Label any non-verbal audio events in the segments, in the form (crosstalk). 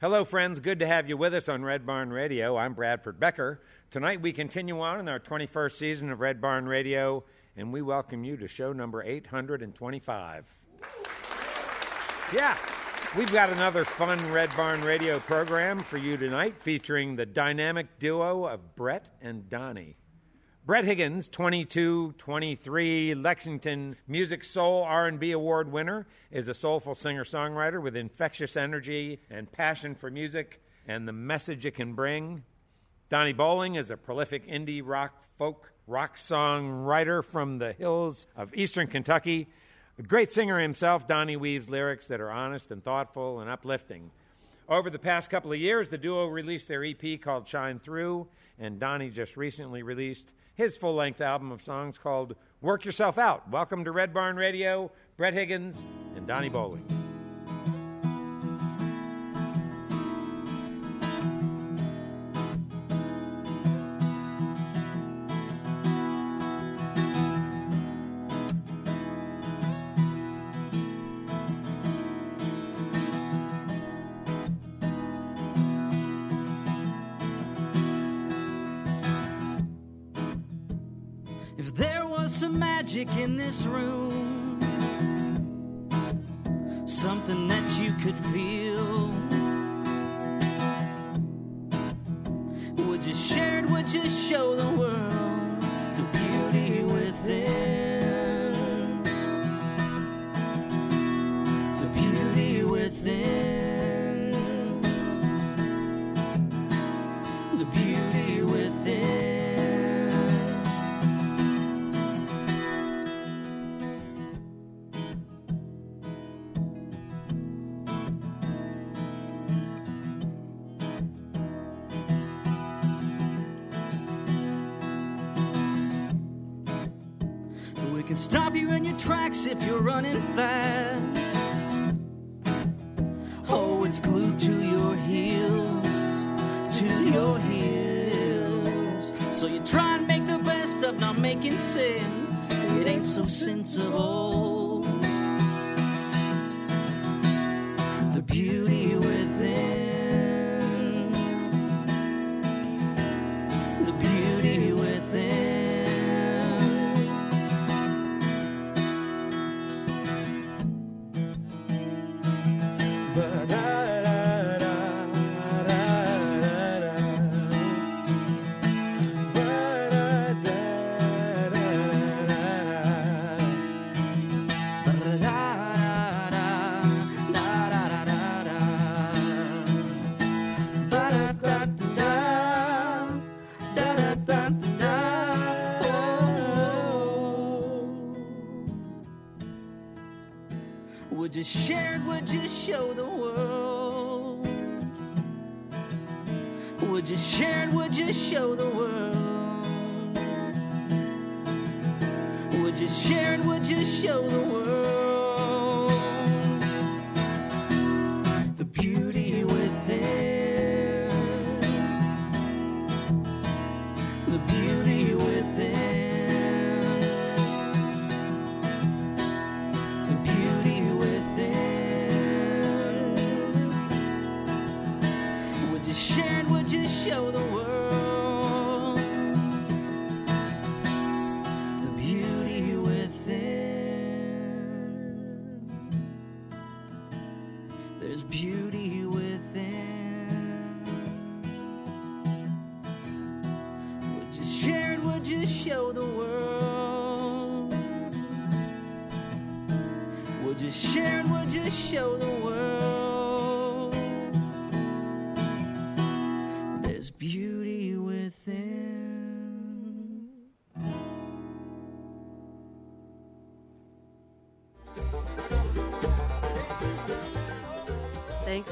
Hello, friends. Good to have you with us on Red Barn Radio. I'm Bradford Becker. Tonight we continue on in our 21st season of Red Barn Radio, and we welcome you to show number 825. Yeah, we've got another fun Red Barn Radio program for you tonight featuring the dynamic duo of Brett and Donnie. Brett Higgins, 22, 23, Lexington Music Soul R&B Award winner, is a soulful singer-songwriter with infectious energy and passion for music and the message it can bring. Donnie Bowling is a prolific indie rock, folk, rock song writer from the hills of eastern Kentucky. A great singer himself, Donnie weaves lyrics that are honest and thoughtful and uplifting. Over the past couple of years, the duo released their EP called Shine Through, and Donnie just recently released his full length album of songs called Work Yourself Out. Welcome to Red Barn Radio, Brett Higgins and Donnie Bowling. This room, stop you in your tracks if you're running fast. Oh, it's glued to your heels, to your heels. So you try and make the best of not making sense. It ain't so sensible.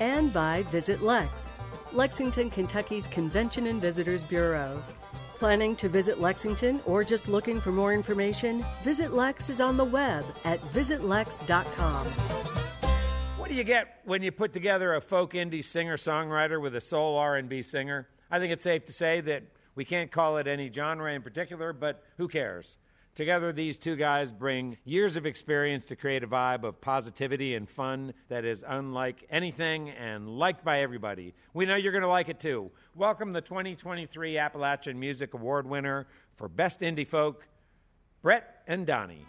And by Visit Lex, Lexington, Kentucky's Convention and Visitors Bureau. Planning to visit Lexington or just looking for more information? Visit Lex is on the web at visitlex.com. What do you get when you put together a folk indie singer-songwriter with a soul R&B singer? I think it's safe to say that we can't call it any genre in particular, but who cares? Together, these two guys bring years of experience to create a vibe of positivity and fun that is unlike anything and liked by everybody. We know you're going to like it too. Welcome the 2023 Appalachian Music Award winner for Best Indie Folk, Brett and Donnie.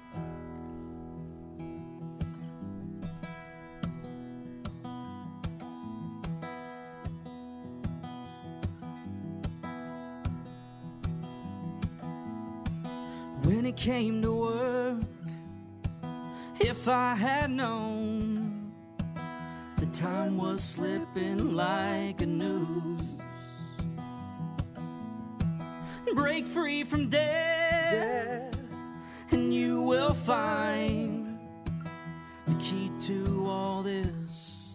Came to work. If I had known the time was slipping like a noose, break free from death, and you will find the key to all this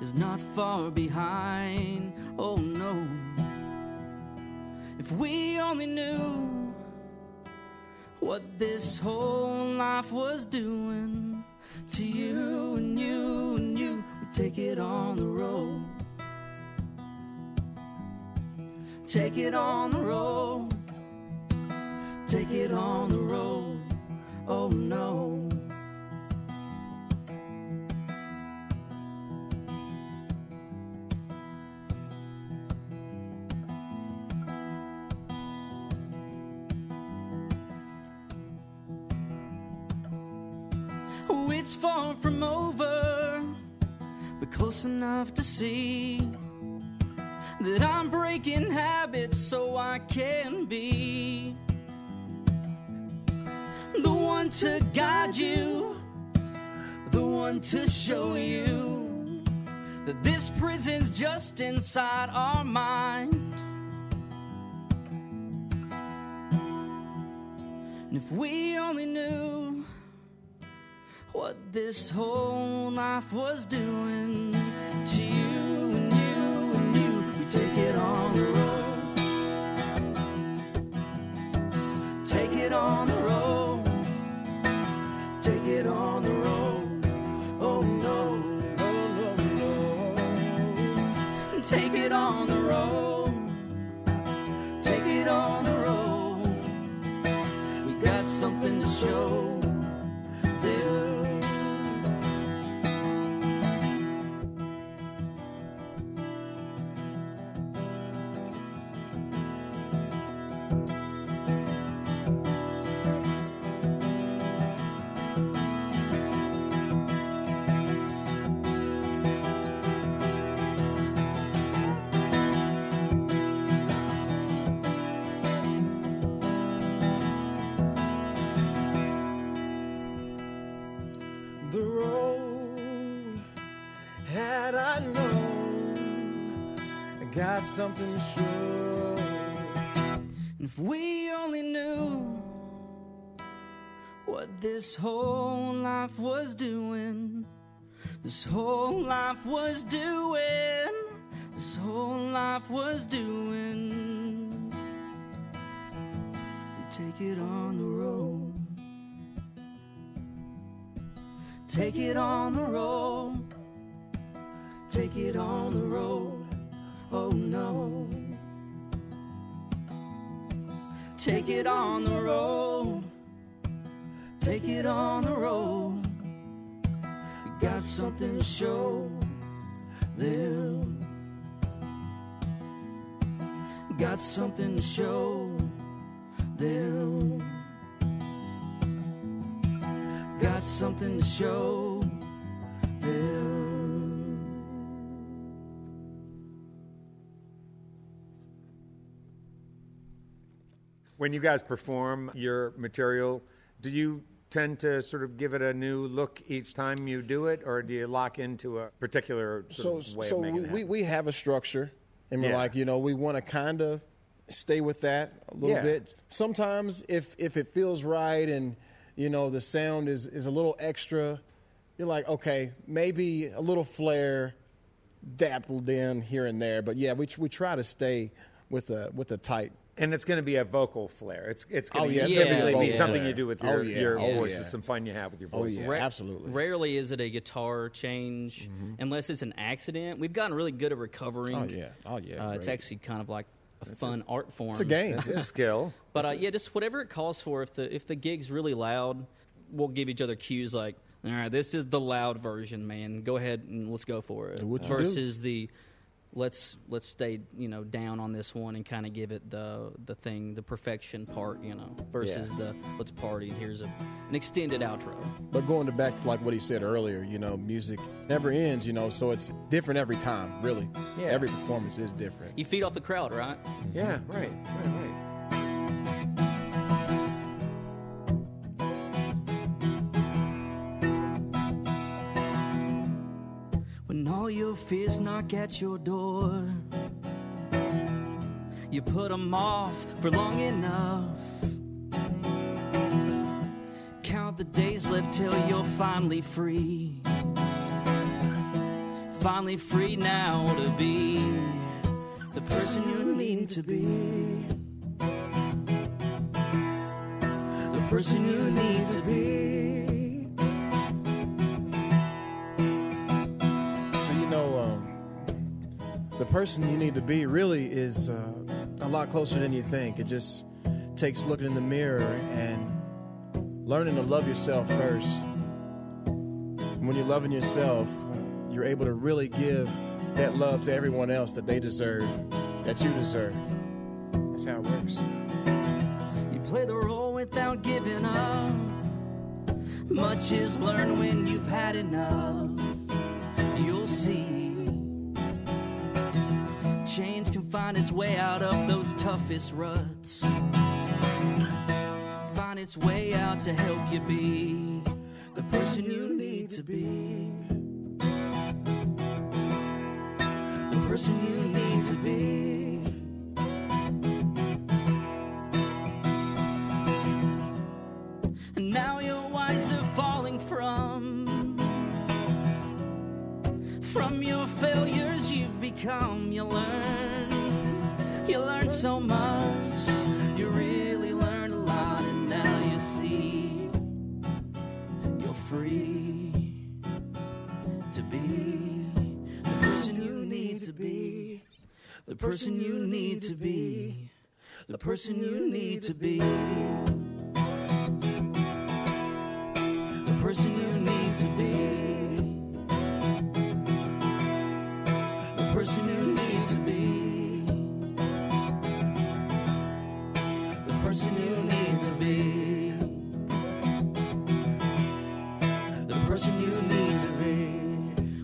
is not far behind. Oh no, if we only knew what this whole life was doing to you and you and you. We take it on the road. Take it on the road. Take it on the road. Oh no. Far from over, but close enough to see that I'm breaking habits so I can be the one to guide you, the one to show you that this prison's just inside our mind. And if we only knew what this whole life was doing to you and you and you. We take it on the road. Take it on the road. Take it on the road. Oh no. Oh no, no. Take it on the road. Take it on the road. We got something to show something show. If we only knew what this whole life was doing, this whole life was doing, this whole life was doing. Take it on the road. Take it on the road. Take it on the road. Oh no. Take it on the road. Take it on the road. Got something to show them. Got something to show them. Got something to show When you guys perform your material, do you tend to sort of give it a new look each time you do it, or do you lock into a particular sort So, of way so of making we, it we, we have a structure, and we're Yeah. like, you know, we want to kind of stay with that a little Yeah. bit. Sometimes, if if it feels right, and you know, the sound is is a little extra, you're like, okay, maybe a little flair dabbled in here and there, but yeah, we we try to stay with a with a tight. And it's going to be a vocal flair. It's it's going Oh, to yeah, it's it's gonna gonna be a something flair. you do with Oh, your yeah. your Oh, voices, yeah. some fun you have with your Oh yeah, Ra- absolutely. Rarely is it a guitar change, unless it's an accident. We've gotten really good at recovering. Oh yeah, oh yeah. Uh, it's actually kind of like a fun art form. it's a game. It's a skill. But uh, yeah, just whatever it calls for. If the if the gig's really loud, we'll give each other cues like, all right, this is the loud version, man. Go ahead and let's go for it. what you do. Versus the let's let's stay you know down on this one and kind of give it the the thing the perfection part you know versus Yeah. the let's party and here's a, an extended outro. But going to back to like what he said earlier, you know, music never ends, you know, so it's different every time, really. Yeah. Every performance is different. You feed off the crowd, right? Yeah, right, right, right. Fears knock at your door, you put them off for long enough. Count the days left till you're finally free. Finally free now to be the person you need to be. The person you need to be. Person you need to be really is uh, a lot closer than you think. It just takes looking in the mirror and learning to love yourself first. And when you're loving yourself, you're able to really give that love to everyone else that they deserve, that you deserve. That's how it works. You play the role without giving up. Much is learned when you've had enough. You'll see. Change can find its way out of those toughest ruts. Find its way out to help you be the person you need to be. The person you need to be. Become You learn. You learn so much. You really learn a lot And now you see You're free To be The person you need to be. The person you need to be. The person you need to be. The person you need to be. Person you need to be. The person you need to be. The person you need to be.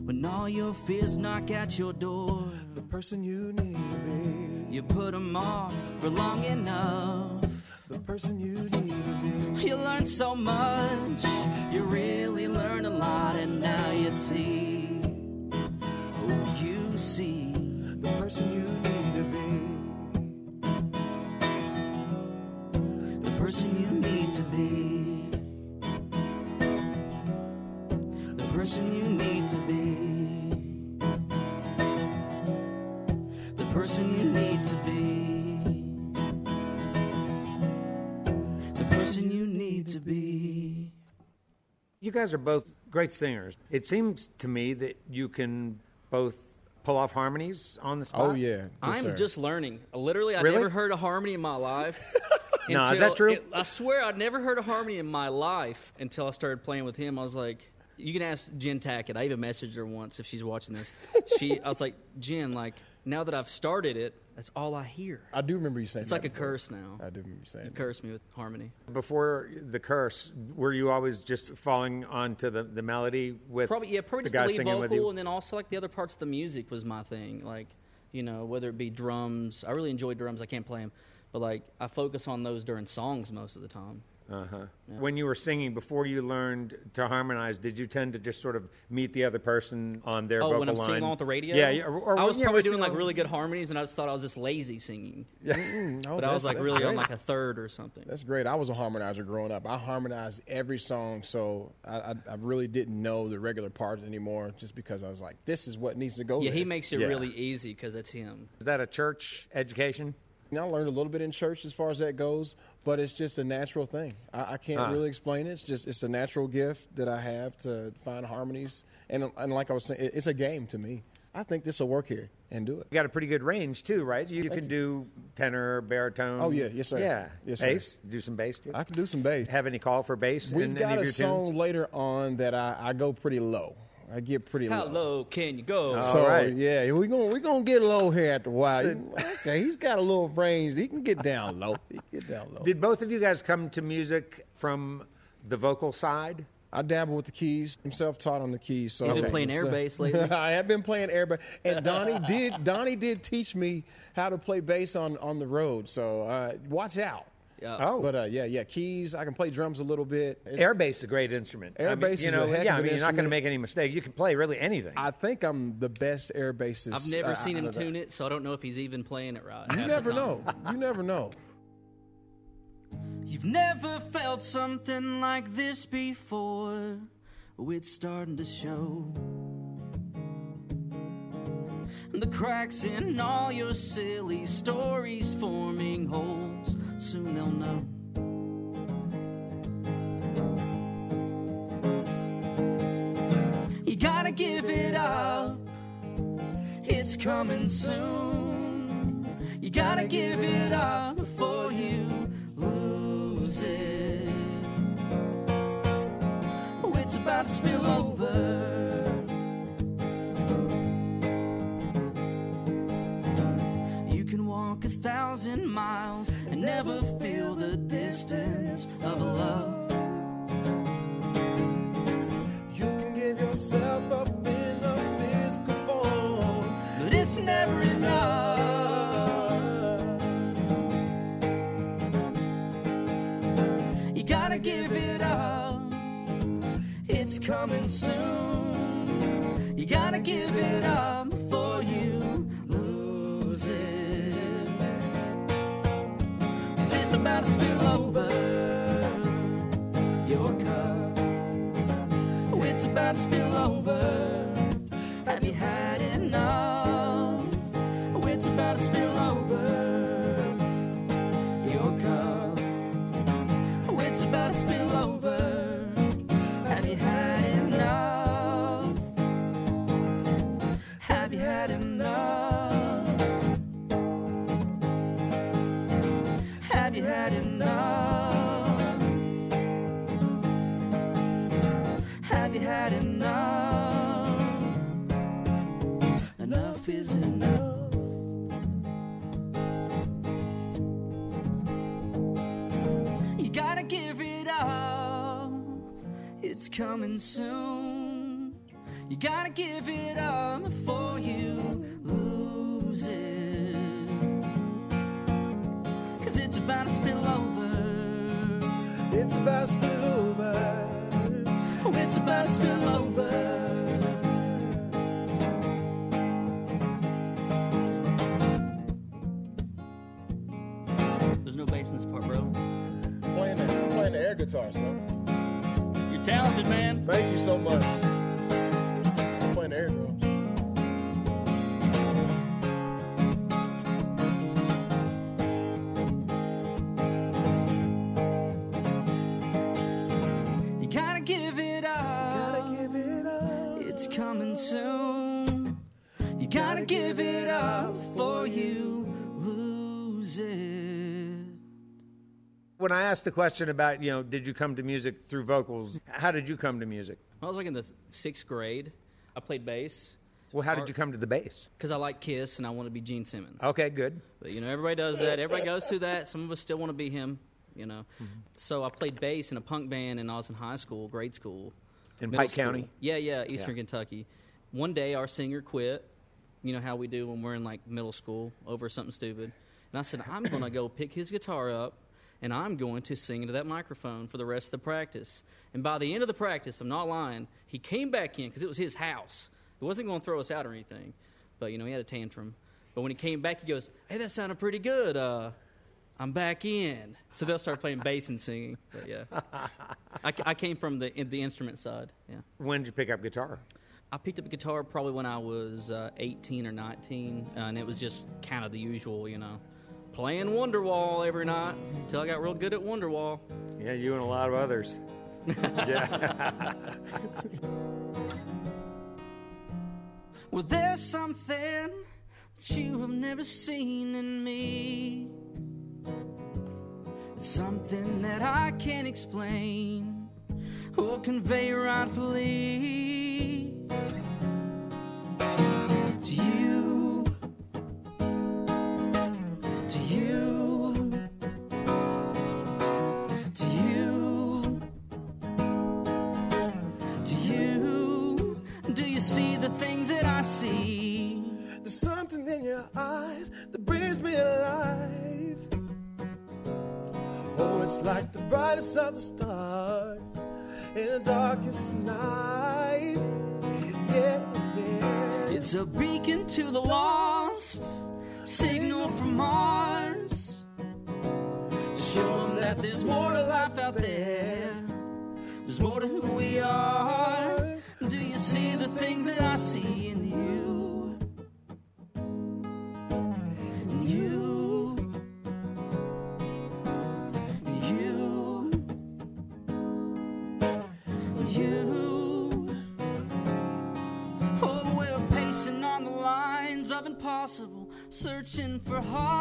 When all your fears knock at your door, The person you need to be. you put them off for long enough. The person you need to be. You learn so much, you really learn a lot, and now you see. You guys are both great singers. It seems to me that you can both pull off harmonies on the spot. Oh yeah. Yes, I'm sir. just learning. Literally, I Really? never heard a harmony in my life. (laughs) No, is that true? it- I swear, I'd never heard a harmony in my life until I started playing with him. I was like, you can ask Jen Tackett. I even messaged her once if she's watching this. She, I was like, Jen, like now that I've started it, that's all I hear. I do remember you saying It's that like a before. curse now. I do remember you saying You that. curse me with harmony. Before the curse, were you always just falling onto the, the melody with Probably yeah, probably the just guy the lead singing with you? vocal, and then also like the other parts of the music was my thing. Like you know, whether it be drums, I really enjoy drums. I can't play them, but like I focus on those during songs most of the time. Uh-huh. When you were singing before you learned to harmonize, did you tend to just sort of meet the other person on their Oh, vocal when I'm line? singing on the radio, Yeah, yeah, or, or I was probably doing singing like really good harmonies, and I just thought I was just lazy singing. (laughs) Oh, But I was like that's really on like a third or something. That's great. I was a harmonizer growing up. I harmonized every song, so I, I, I really didn't know the regular parts anymore, just because I was like, "This is what needs to go." Yeah, there. he makes it Yeah. really easy because it's him. Is that a church education? You know, I learned a little bit in church as far as that goes, but it's just a natural thing. I, I can't Ah. really explain it. It's just it's a natural gift that I have to find harmonies, and and like I was saying, it- it's a game to me. I think this will work here and do it. You got a pretty good range too, right? You, can do tenor, baritone. Oh, yeah. Yes, sir. Yeah, Yes, sir. bass. Do some bass too. I can do some bass. Have any call for bass We've in got any of a song tunes? later on that I, I go pretty low. I get pretty low. How low. low can you go? Oh. So All right. yeah, we're gonna we're gonna get low here after a while. okay, he's got a little range. He can get down low. He can get down low. Did both of you guys come to music from the vocal side? I dabble with the keys. I'm self-taught on the keys. So You've been I'm- playing air bass (laughs) lately? I have been playing air bass, and Donnie did. Donnie did teach me how to play bass on on the road. So uh, watch out. Yeah. Oh, But uh, yeah, yeah, keys. I can play drums a little bit. It's- air bass is a great instrument. Air I mean, bass you is a know, heck yeah. of I mean, you're not going to make any mistake. You can play really anything. I think I'm the best air bassist. I've never uh, seen him of the- tune it, so I don't know if he's even playing it right. You never know. You never know. You've never felt something like this before. Oh, It's starting to show. The cracks in all your silly stories forming holes. Soon they'll know. You gotta give it up. It's coming soon. You gotta give it up before you lose it. Oh, it's about to spill over. Distance of love. You can give yourself up in a physical form. but it's never enough. You gotta give it up, it's coming soon. You gotta give it up before you lose it. it's about to spill over about to spill over. Enough is enough. You gotta give it up. It's coming soon. You gotta give it up before you lose it. Cause it's about to spill over. It's about to spill over. Oh, it's about to spill over. Bass in this part, bro. Playing the, playing the air guitar, son. You're talented, man. Thank you so much. I'm Playing the air drums. When I asked the question about, you know, did you come to music through vocals? How did you come to music? I was like in the sixth grade, I played bass Well, how did you come to the bass? because I like Kiss and I want to be Gene Simmons. Okay, good. But you know, everybody does that. Everybody goes through that. Some of us still want to be him. You know, Mm-hmm. so I played bass in a punk band, and I was in high school, grade school, In Pike school. County? Yeah, yeah, Eastern Yeah. Kentucky. One day, our singer quit. You know how we do when we're in like middle school over something stupid. And I said, I'm going to go pick his guitar up and I'm going to sing into that microphone for the rest of the practice. And by the end of the practice, I'm not lying, he came back in because it was his house. He wasn't going to throw us out or anything, but you know he had a tantrum. But when he came back, he goes, "Hey, that sounded pretty good. Uh, I'm back in." So they'll start playing bass and singing. But yeah, I, I came from the in the instrument side. Yeah, When did you pick up guitar? I picked up a guitar probably when I was uh, 18 or 19, and it was just kind of the usual, you know, playing Wonderwall every night until I got real good at Wonderwall. Yeah, you and a lot of others. (laughs) yeah. Well, there's something that you have never seen in me. It's something that I can't explain or convey rightfully stars in darkest night. Yeah, yeah. It's a beacon to the lost, signal from Mars. To show them that there's more to life out there. There's more to who we are. Do you see the things that I searching for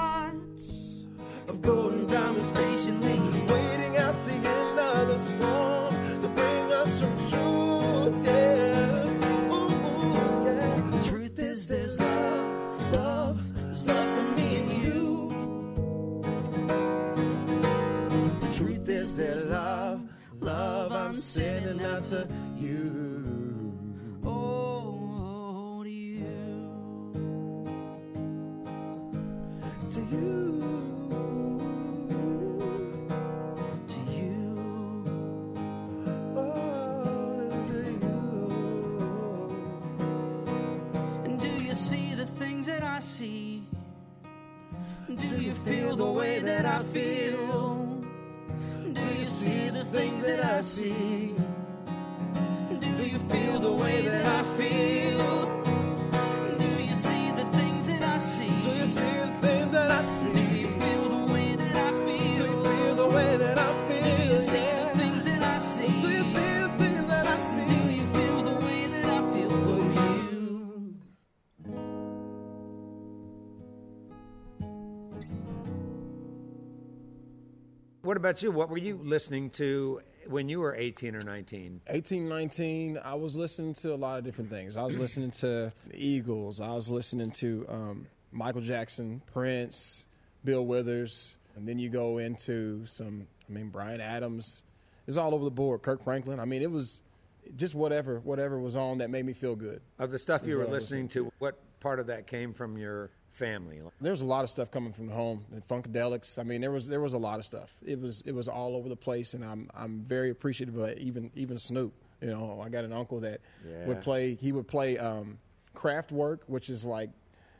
the way that I feel? Do you see the things that I see? What about you? What were you listening to when you were 18 or 19? 18, 19, I was listening to a lot of different things. I was listening to the Eagles. I was listening to um, Michael Jackson, Prince, Bill Withers, and then you go into some. I mean, Bryan Adams. It's all over the board. Kirk Franklin. I mean, it was just whatever, whatever was on that made me feel good. Of the stuff you were listening to, what part of that came from your family? There's a lot of stuff coming from home. And Funkadelics. I mean, there was there was a lot of stuff. It was it was all over the place, and I'm I'm very appreciative of even even Snoop. You know, I got an uncle that Yeah. would play. He would play um, Kraftwerk, which is like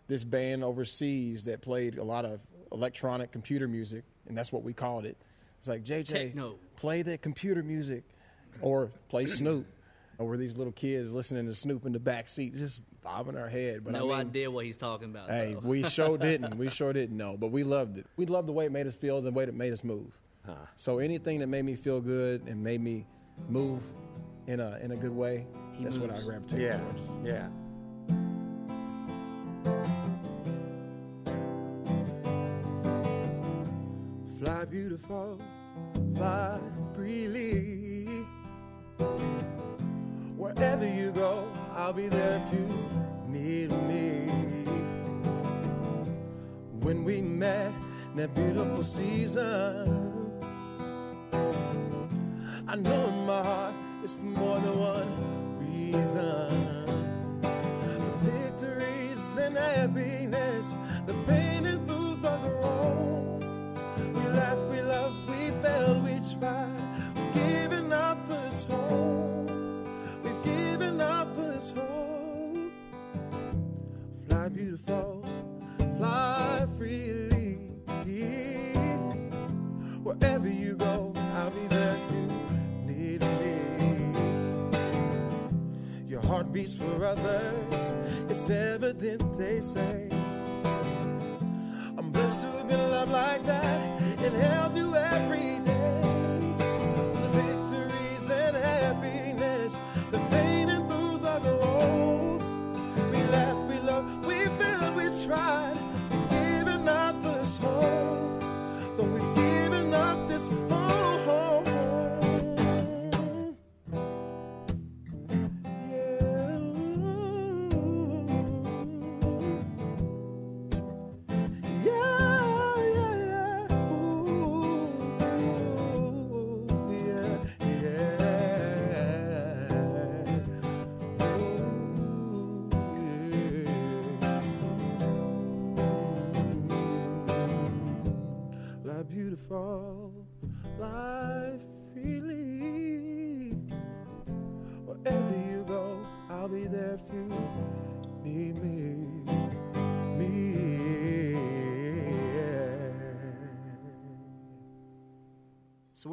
this band overseas that played a lot of electronic computer music, and that's what we called it. It's like JJ, Techno. play that computer music, or play Snoop. Or were these little kids listening to Snoop in the back seat, just bobbing our head? But I no mean, idea what he's talking about. Hey, though. we sure (laughs) didn't. We sure didn't know, but we loved it. We loved the way it made us feel, the way it made us move. So anything that made me feel good and made me move in a in a good way, He that's what I moves. gravitate Yeah, towards. yeah. Fly beautiful, fly freely. Wherever you go, I'll be there if you need me. When we met in that beautiful season, I know in my heart it's for more than one reason. The victories and happiness, the pain and through the road. Heart beats for others. It's evident, they say. I'm blessed to have been loved like that and held you every day.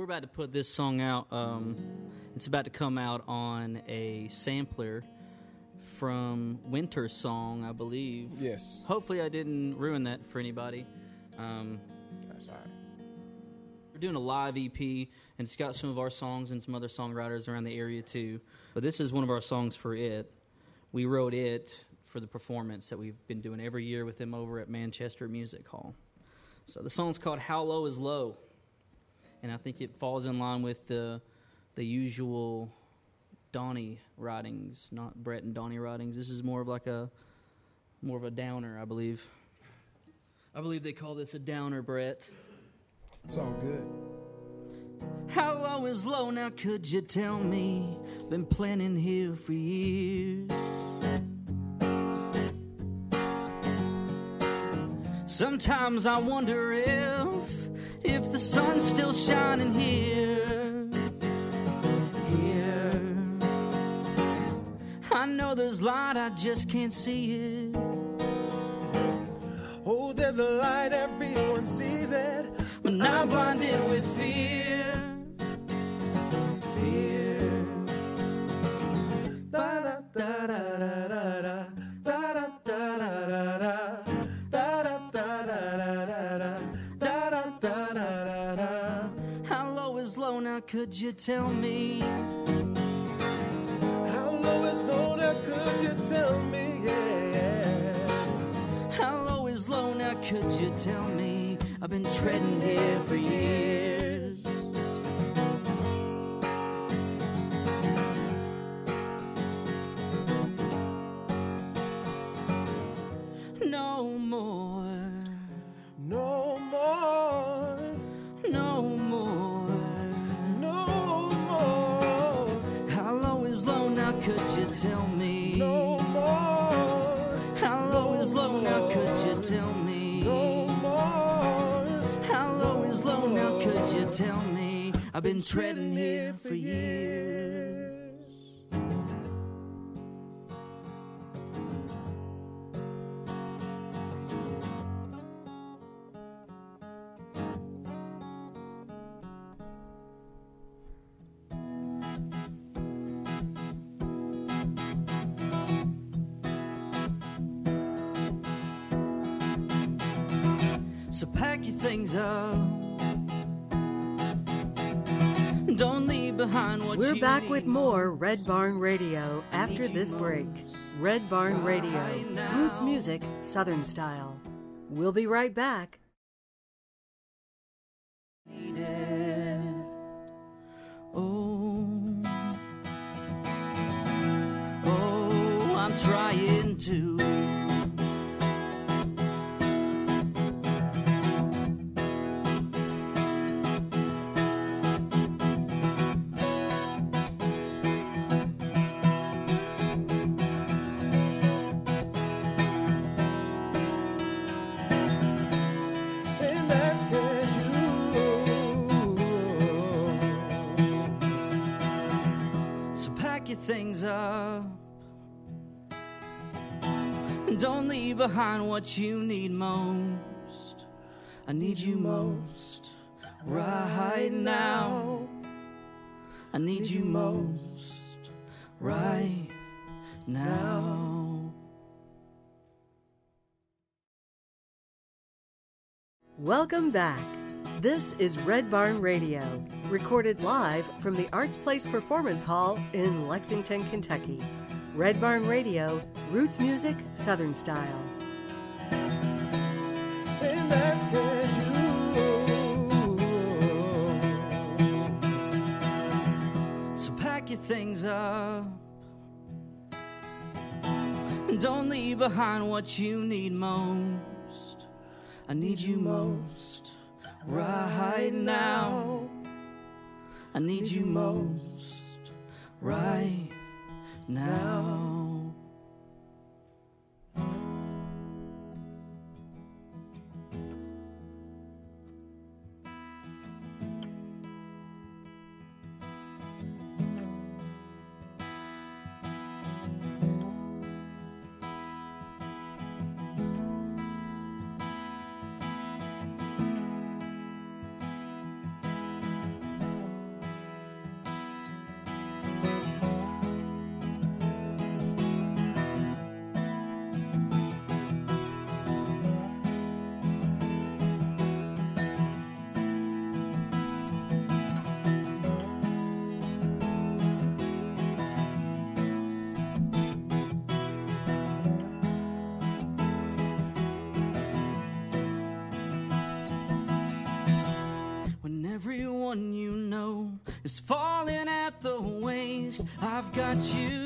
We're about to put this song out. Um, it's about to come out on a sampler from Winter's song, I believe. Yes. Hopefully, I didn't ruin that for anybody. Um, That's all right. we're doing a live EP, and it's got some of our songs and some other songwriters around the area too. But this is one of our songs for it. We wrote it for the performance that we've been doing every year with them over at Manchester Music Hall. So the song's called "How Low Is Low," and I think it falls in line with the the usual Donnie writings, not Brett and Donnie writings. This is more of like a more of a downer, I believe. I believe they call this a downer, Brett. It's all good. How low is low now, could you tell me? Been planning here for years. Sometimes I wonder if, if the sun's still shining here. Here. I know there's light, I just can't see it. Oh, there's a light, everyone sees it. But I'm blinded with fear. Fear. Da-da-da-da-da-da. Could you tell me? How low is low now, could you tell me? Yeah. How low is low now? Could you tell me? I've been treading here for years. Treading here for years. So pack your things up. We're back with more Red Barn Radio after this break. Red Barn Radio, roots music, Southern style. We'll be right back. Oh, oh, I'm trying to. Things up. And Don't leave behind what you need most. I need you most right now. I need you most right now. Welcome back. This is Red Barn Radio, recorded live from the Arts Place Performance Hall in Lexington, Kentucky. Red Barn Radio, roots music, Southern style. So pack your things up. And don't leave behind what you need most. I need you most right now. I need you most right now. Is falling at the waist. I've got you.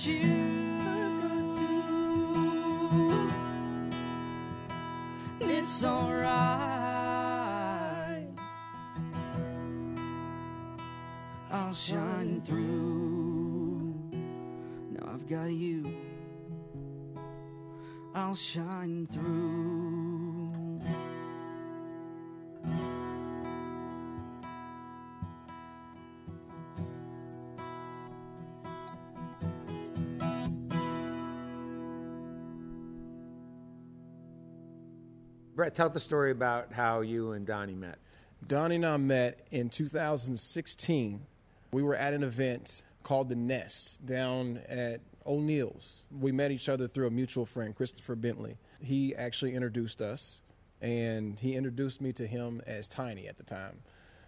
Got you. It's alright. I'll shine through. Now I've got you. I'll shine Brett, tell the story about how you and Donnie met. Donnie and I met in 2016. We were at an event called The Nest down at O'Neill's. We met each other through a mutual friend, Christopher Bentley. He actually introduced us, and he introduced me to him as Tiny at the time.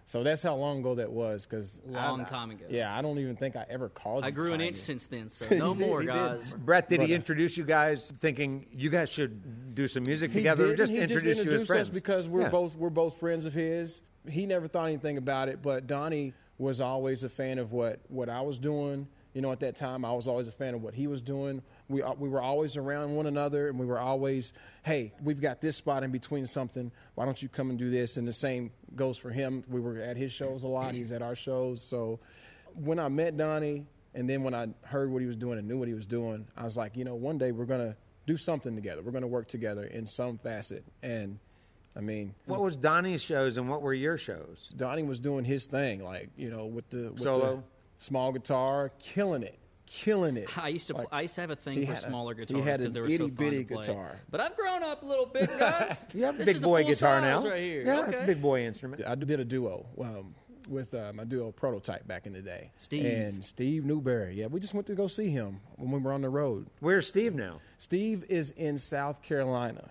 So that's how long ago that was. Because Long time ago. Yeah, I don't even think I ever called. I you grew an Tiny. inch since then, so (laughs) no did, more, he did. guys. Brett, did But, he introduce you guys thinking you guys should do some music He together or didn't. just he introduce just you as friends? us because we're Yeah. both we're both friends of his. He never thought anything about it, but Donnie was always a fan of what what I was doing, You know, at that time, I was always a fan of what he was doing. We uh, we were always around one another, and we were always, hey, we've got this spot in between something. Why don't you come and do this? And the same goes for him. We were at his shows a lot. He's at our shows. So when I met Donnie, and then when I heard what he was doing and knew what he was doing, I was like, you know, one day we're gonna do something together. We're gonna work together in some facet. And I mean, What was Donnie's shows and what were your shows? Donnie was doing his thing, like you know, with the with Solo? the small guitar, killing it, killing it. I used to Like, I used to have a thing for had a- smaller guitars because they were so fun itty-bitty to play. guitar. But I've grown up a little bit, (laughs) guys. You have a This big is the boy full guitar now. size right here. Yeah, okay. it's a big boy instrument. I did a duo um, with uh, my duo Prototype back in the day. Steve. and Steve Newberry. Yeah, we just went to go see him when we were on the road. Where's Steve now? Steve is in South Carolina.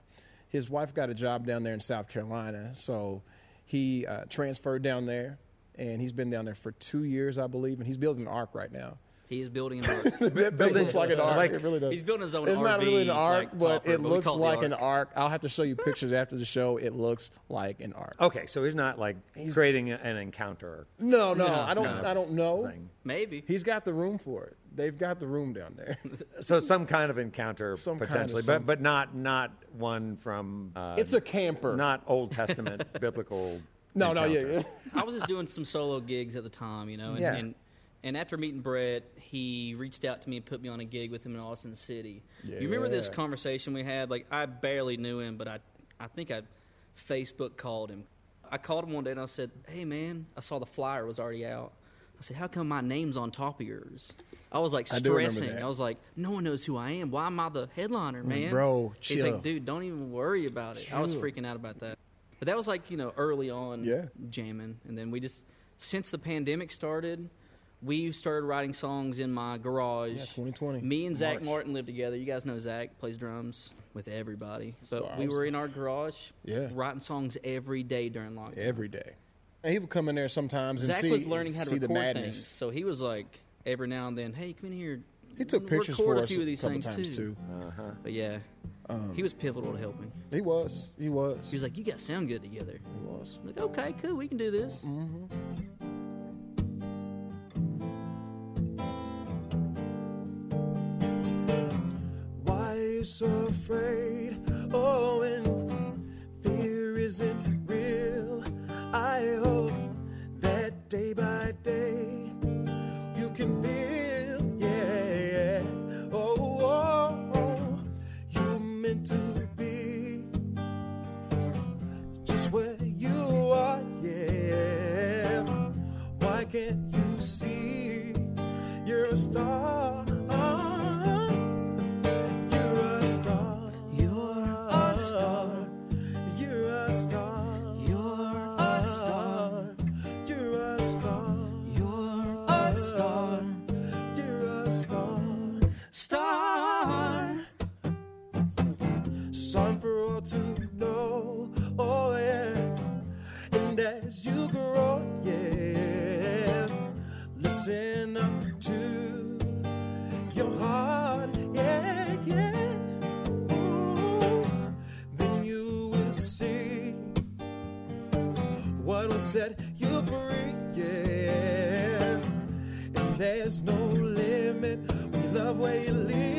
His wife got a job down there in South Carolina, so he uh, transferred down there, and he's been down there for two years, I believe, and he's building an ark right now. He is building an (laughs) ark. That thing looks like an (laughs) ark. Like- it really does. He's building his own ark. It's not really an RV, ark, like, but it but looks call it the like an ark. ark. I'll have to show you pictures after the show. It looks like an ark. Okay, so he's not like creating an encounter No, no, No, I don't. no. I don't know. thing. Maybe. He's got the room for it. They've got the room down there. (laughs) So some kind of encounter Some kind of potentially, but but not not one from. Uh, it's a camper. not Old Testament biblical. no, no, yeah, yeah. I was just doing some solo gigs at the time, you know, and, Yeah. and and after meeting Brett, he reached out to me and put me on a gig with him in Austin City. You remember this conversation we had? Like I barely knew him, but I I think I Facebook called him. I called him one day and I said, "Hey man, I saw the flyer was already out." I said, "How come my name's on top of yours?" I was like I stressing. that. I was like, "No one knows who I am. Why am I the headliner, mm, man?" bro, chill. He's like, "Dude, don't even worry about it." I was freaking out about that. But that was like you know early on Yeah. jamming, and then we just since the pandemic started, we started writing songs in my garage. Yeah, 2020. Me and Zach March. Martin live together. You guys know Zach plays drums with everybody, but So I we was- were in our garage, Yeah. writing songs every day during lockdown. every day. And he would come in there sometimes and Zach see, was learning how to record things, so he was like every now and then, "Hey, come in here." He took record pictures for a us few of these couple things times too. But yeah, Um, he was pivotal to helping. He was. He was. He was like, "You guys sound good together." He was. I'm like, okay, cool, we can do this. Why so afraid? Oh, and fear isn't real. I hope that day by day you can feel, yeah, yeah. Oh, oh, oh, you meant to be just where you are, yeah. Why can't you see you're a star? There's no limit. We love where you're leaving,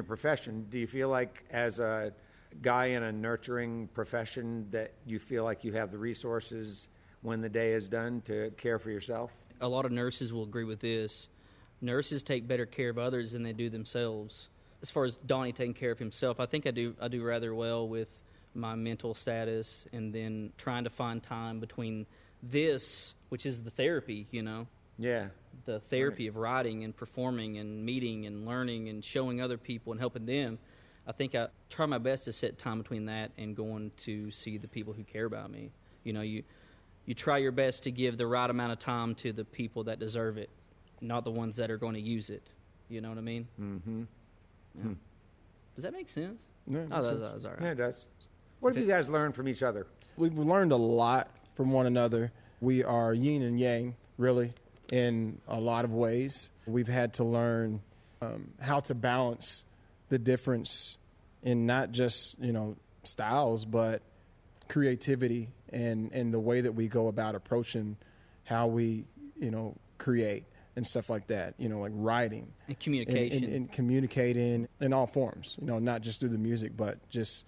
your profession, do you feel like, as a guy in a nurturing profession, that you feel like you have the resources when the day is done to care for yourself? a lot of nurses will agree with this. Nurses take better care of others than they do themselves. As far as Donnie taking care of himself, I think I do I do rather well with my mental status and then trying to find time between this, which is the therapy, you know, Yeah. the therapy of writing and performing and meeting and learning and showing other people and helping them. I think I try my best to set time between that and going to see the people who care about me. You know, you you try your best to give the right amount of time to the people that deserve it, not the ones that are going to use it. You know what I mean? Mm-hmm. Does that make sense? Yeah, it oh, makes that, that was all right. Yeah, it does. What have you guys learned from each other? We've learned a lot from one another. We are yin and yang, really, in a lot of ways. We've had to learn um, how to balance the difference in not just you know styles, but creativity and and the way that we go about approaching how we you know create and stuff like that. You know, like writing And communication. and, and communicating in all forms. You know, not just through the music, but just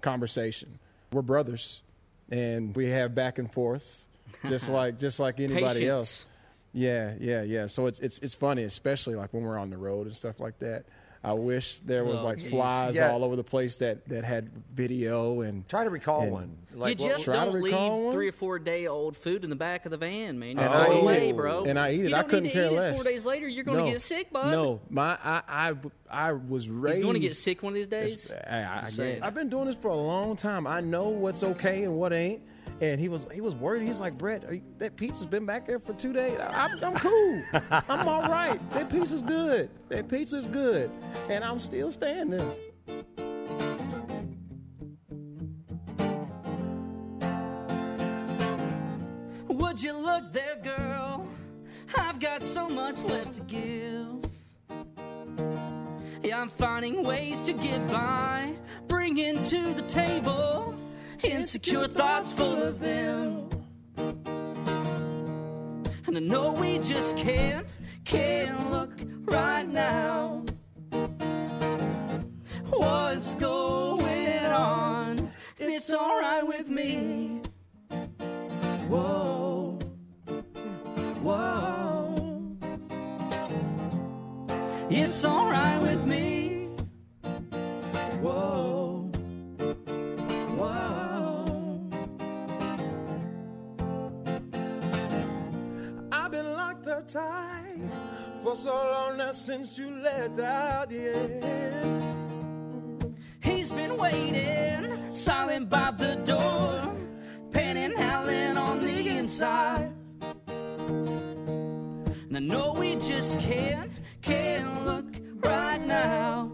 conversation. We're brothers, and we have back and forths, just (laughs) like just like anybody Patience. else. Yeah, yeah, yeah. So it's it's it's funny, especially like when we're on the road and stuff like that. I wish there was Oh, like geez. flies Yeah. all over the place that that had video and Try to recall And- one. you just try to don't leave one? three or four day old food in the back of the van, man. You And throw I eat away, it. bro. And I eat it. You I don't couldn't need to care eat less. It four days later, you're going to no, get sick, bud. No, my I I, I was raised. He's going to get sick one of these days. I, I, I Just get it. saying. I've been doing this for a long time. I know what's okay and what ain't. And he was he was worried. He's like, Brett, are you, that pizza's been back there for two days. I, I'm, I'm cool. (laughs) I'm all right. That pizza's good. That pizza's good. And I'm still standing. Would you look there, girl? I've got so much left to give. Yeah, I'm finding ways to get by, bringing to the table insecure thoughts full of them. And I know we just can't, can't look right now. What's going on? It's alright with me. Whoa, whoa. It's alright with me. Locked for so long now since you let out, yeah. He's been waiting, silent by the door, pain and howling on the inside. And I know we just can't, can't look right now.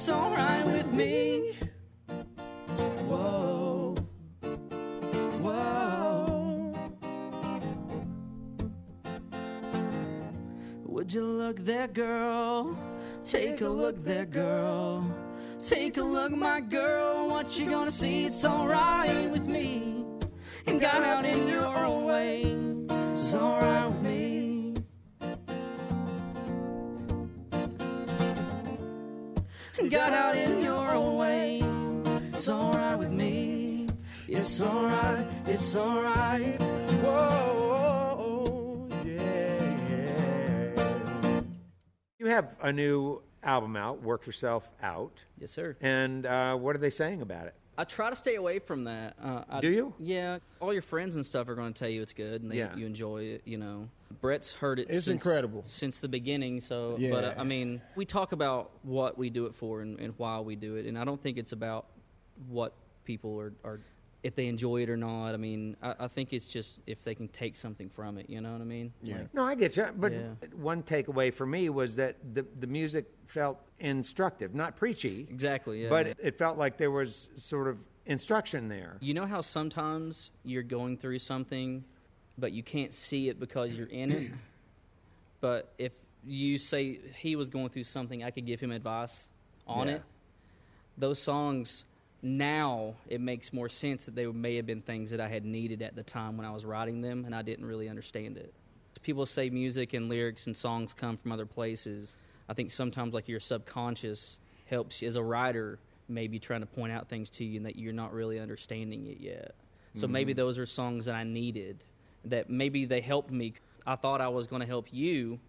It's alright with me. Whoa. Whoa. Would you look there, girl? Take a look there, girl. Take a look, my girl. What you gonna see? It's alright with me. And got out in your own way. It's alright got out in your own way. It's alright with me. It's alright, it's alright. Whoa. You have a new album out, Work Yourself Out. Yes, sir. And uh, what are they saying about it? I try to stay away from that. Uh, I, Do you? Yeah. All your friends and stuff are going to tell you it's good and they, Yeah. you enjoy it. You know, Brett's heard it. It's since, incredible. since the beginning. So, Yeah. but uh, I mean, we talk about what we do it for and, and why we do it, and I don't think it's about what people are, are if they enjoy it or not. I mean, I, I think it's just if they can take something from it. You know what I mean? Yeah. Like, No, I get you. But Yeah. one takeaway for me was that the, the music felt instructive, not preachy, exactly. Yeah. but it, it felt like there was sort of instruction there. You know how sometimes you're going through something, but you can't see it because you're in it? (clears throat) but if you say he was going through something, I could give him advice on Yeah. it. Those songs, now it makes more sense that they may have been things that I had needed at the time when I was writing them, and I didn't really understand it. People say music and lyrics and songs come from other places. I think sometimes, like your subconscious helps you as a writer, maybe trying to point out things to you and that you're not really understanding it yet. So mm-hmm. maybe those are songs that I needed, that maybe they helped me. I thought I was going to help you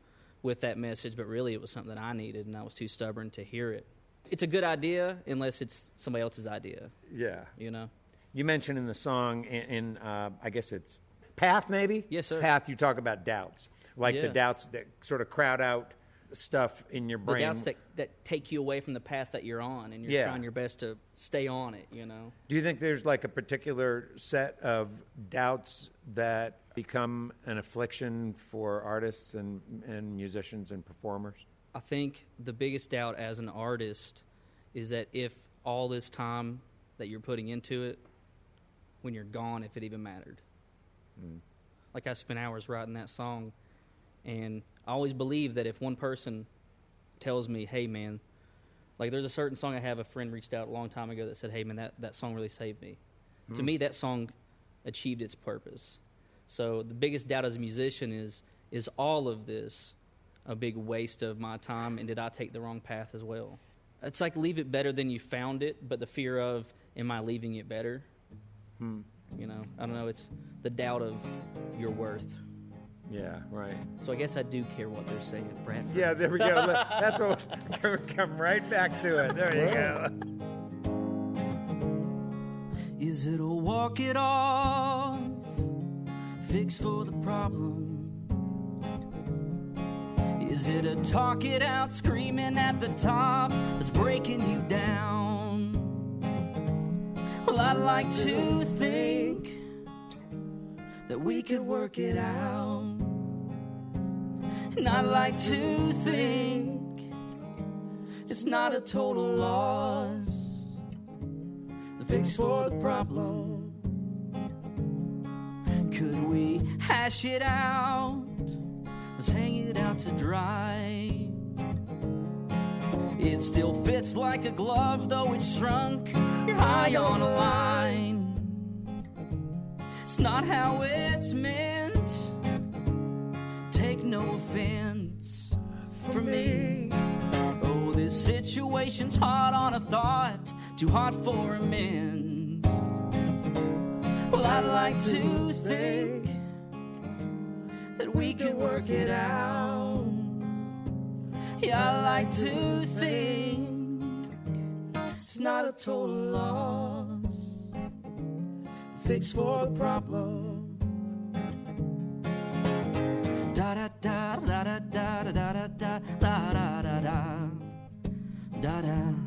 with that message, but really it was something that I needed, and I was too stubborn to hear it. It's a good idea unless it's somebody else's idea, Yeah. you know? You mentioned in the song, in, in uh, I guess it's Path, maybe? Yes, sir. Path, you talk about doubts, like the doubts that sort of crowd out stuff in your The brain. doubts that, that take you away from the path that you're on, and you're Yeah. trying your best to stay on it, you know? Do you think there's like a particular set of doubts that become an affliction for artists and, and musicians and performers? I think the biggest doubt as an artist is that if all this time that you're putting into it, when you're gone, if it even mattered. Mm. Like I spent hours writing that song, and I always believe that if one person tells me, "Hey, man," like there's a certain song I have a friend reached out a long time ago that said, "Hey, man, that that song really saved me." To mm. me, that song achieved its purpose. So the biggest doubt as a musician is is all of this a big waste of my time and did I take the wrong path as well? It's like leave it better than you found it, but the fear of am I leaving it better? Hmm. You know, I don't know, it's the doubt of your worth. Yeah, right. So I guess I do care what they're saying, Bradford. Yeah, there we go. That's what we'll (laughs) come right back to it. There you go. Is it a walk it off? Fix for the problem? Is it a talk it out, screaming at the top that's breaking you down? Well, I'd like to think that we could work it out. And I'd like to think it's not a total loss the fix for the problem. Could we hash it out? Let's hang it out to dry. It still fits like a glove, though it's shrunk. You're high on a line. It's not how it's meant. Take no offense from me. Oh, this situation's hot on a thought, too hot for amends. Well, I'd like to think we could work it out. Yeah, I like to think it's not a total loss. Fix for the problem. Da da da da da da da da da da da da da. Da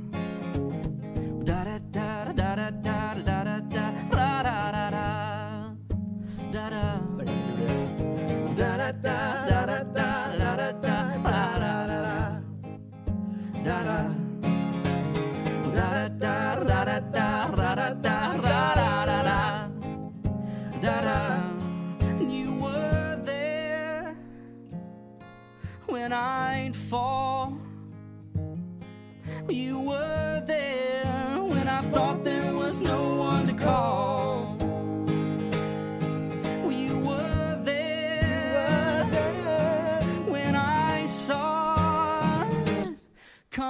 You were there when I thought there was no one to call.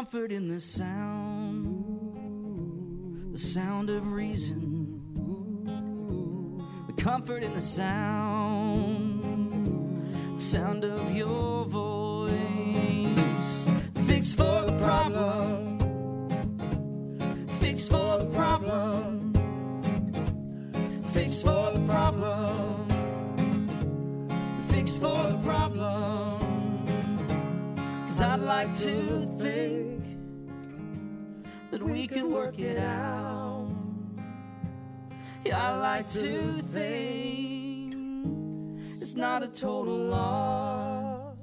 Comfort in the sound, the sound of reason, the comfort in the sound, the sound of your voice. Fix for the problem. Fix for the problem. Fix for the problem. Fix for the problem. Cause I'd like to think that we could work it out. Yeah, I like to think it's not a total loss.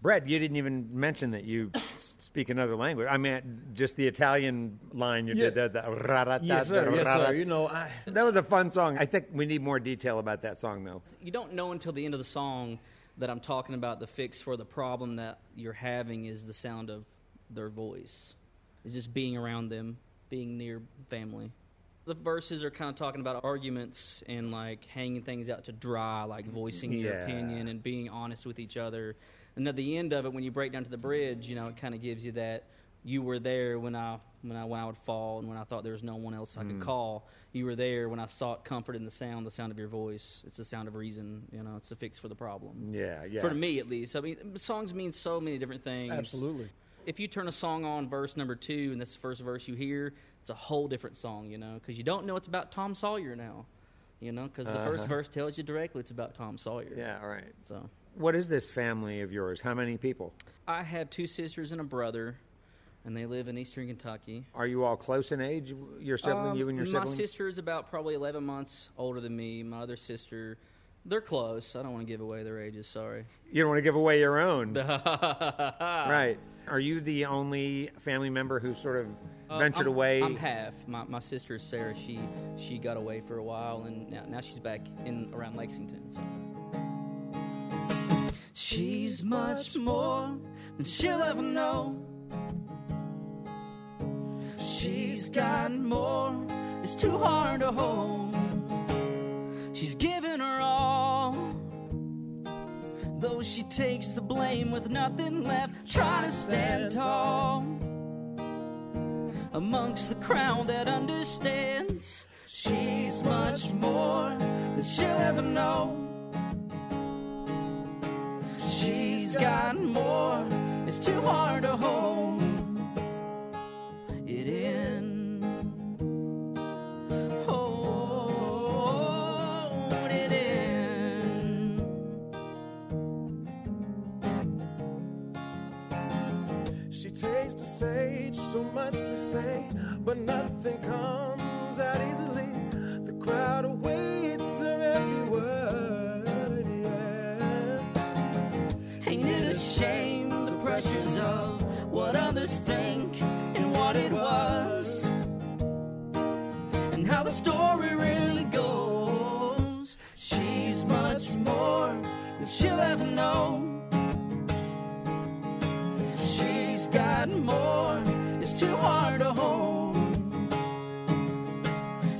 Brett, you didn't even mention that you speak another language. I mean, just the Italian line you did there. The ra-ra-ta, Yes, sir. Yes, sir. You know, I That was a fun song. I think we need more detail about that song, though. You don't know until the end of the song that I'm talking about the fix for the problem that you're having is the sound of their voice. It's just being around them, being near family. The verses are kind of talking about arguments and like hanging things out to dry, like mm-hmm. voicing your Yeah. opinion and being honest with each other. And at the end of it, when you break down to the bridge, you know, it kind of gives you that you were there when I when I when I would fall and when I thought there was no one else I could mm. call. You were there when I sought comfort in the sound, the sound of your voice. It's the sound of reason. You know, it's a fix for the problem. Yeah, yeah. For me, at least. I mean, songs mean so many different things. absolutely. If you turn a song on, verse number two, and that's the first verse you hear, it's a whole different song, you know, because you don't know it's about Tom Sawyer now, you know, because the first verse tells you directly it's about Tom Sawyer. Yeah, all right. So What is this family of yours? How many people? I have two sisters and a brother, and they live in eastern Kentucky. Are you all close in age? Your sibling, Um, you and your sister? my siblings? sister is about probably 11 months older than me. My other sister, they're close. I don't want to give away their ages, sorry. You don't want to give away your own. (laughs) right. Are you the only family member who sort of ventured Uh, I'm, away? I'm half. My, my sister Sarah, she she got away for a while, and now, now she's back in around Lexington. So. She's much more than she'll ever know. She's got more, it's too hard to hold. She's given her. Though she takes the blame with nothing left, trying to stand tall. Amongst the crowd that understands, she's much more than she'll ever know. She's got more, it's too hard to hold sage, so much to say, but nothing comes out easily. The crowd awaits her every word, yeah. Ain't it a shame the pressures of what others think and what it was? And how the story really goes. She's much more than she'll ever know. Got more, it's too hard to hold.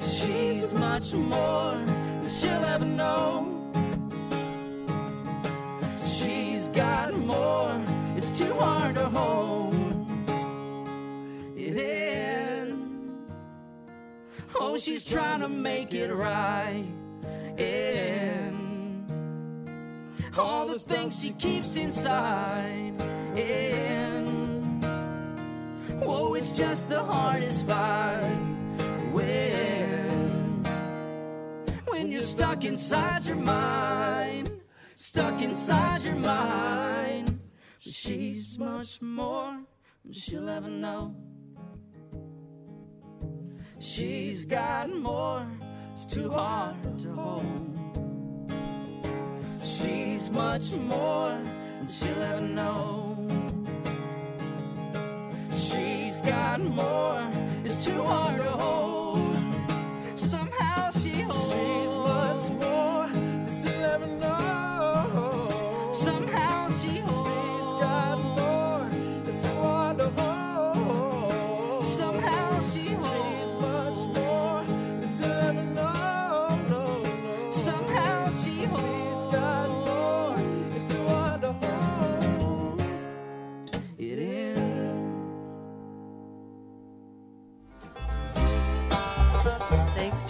She's much more than she'll ever know. She's got more, it's too hard to hold it in. Oh, she's trying to make it right. And all the things she keeps inside. And whoa, it's just the hardest fight. When when you're stuck inside your mind, stuck inside your mind. But she's much more than she'll ever know. She's got more, it's too hard to hold. She's much more than she'll ever know. Got more, it's too hard to hold.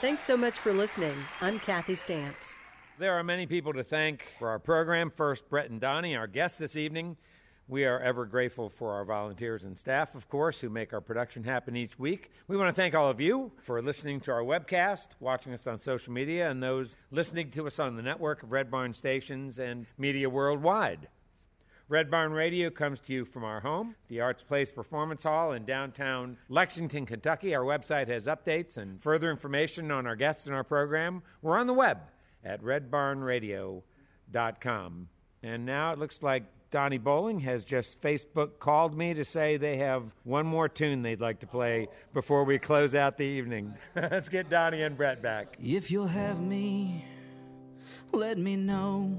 Thanks so much for listening. I'm Kathy Stamps. There are many people to thank for our program. First, Brett and Donnie, our guests this evening. We are ever grateful for our volunteers and staff, of course, who make our production happen each week. We want to thank all of you for listening to our webcast, watching us on social media, and those listening to us on the network of Red Barn stations and media worldwide. Red Barn Radio comes to you from our home, the Arts Place Performance Hall in downtown Lexington, Kentucky. Our website has updates and further information on our guests and our program. We're on the web at redbarnradio.com. And now it looks like Donnie Bowling has just Facebook called me to say they have one more tune they'd like to play before we close out the evening. (laughs) Let's get Donnie and Brett back. If you'll have me, let me know.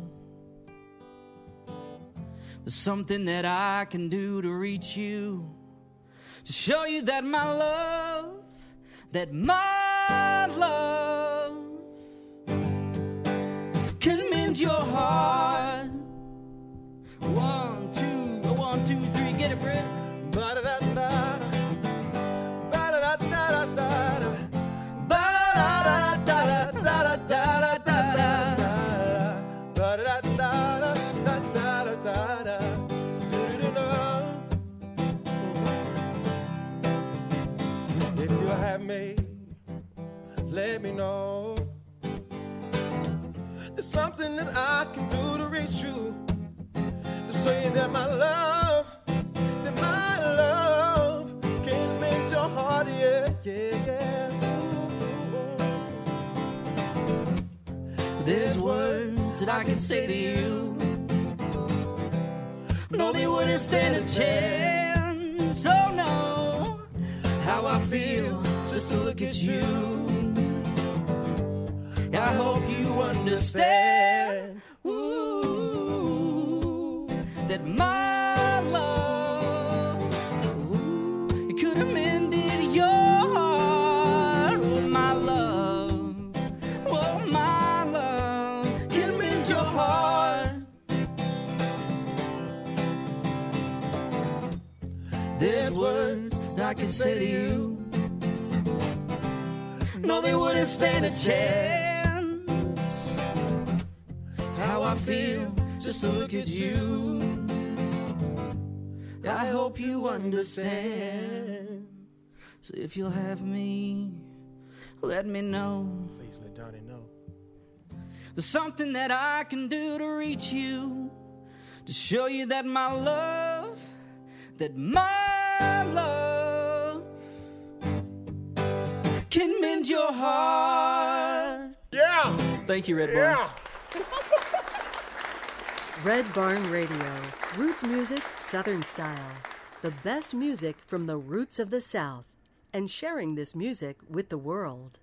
There's something that I can do to reach you, to show you that my love, that my love can mend your heart. One, Have me, let me know. There's something that I can do to reach you. To show you that my love, that my love can mend your heart, yeah, yeah, yeah. There's words that I can say to you. No, they wouldn't stand a chance. Oh no, how I feel just to look at you. I hope you understand ooh, that my love ooh, it could have mended your heart. Oh, my love, oh my love, can mend your heart. There's words I can say to you. No, they wouldn't stand a chance. How I feel just to look at you. I hope you understand. So if you'll have me, let me know. Please let Donnie know. There's something that I can do to reach you, to show you that my love, that my love can mend your heart. Yeah! Thank you, Red Barn. Yeah! (laughs) Red Barn Radio, roots music, Southern style. The best music from the roots of the South, and sharing this music with the world.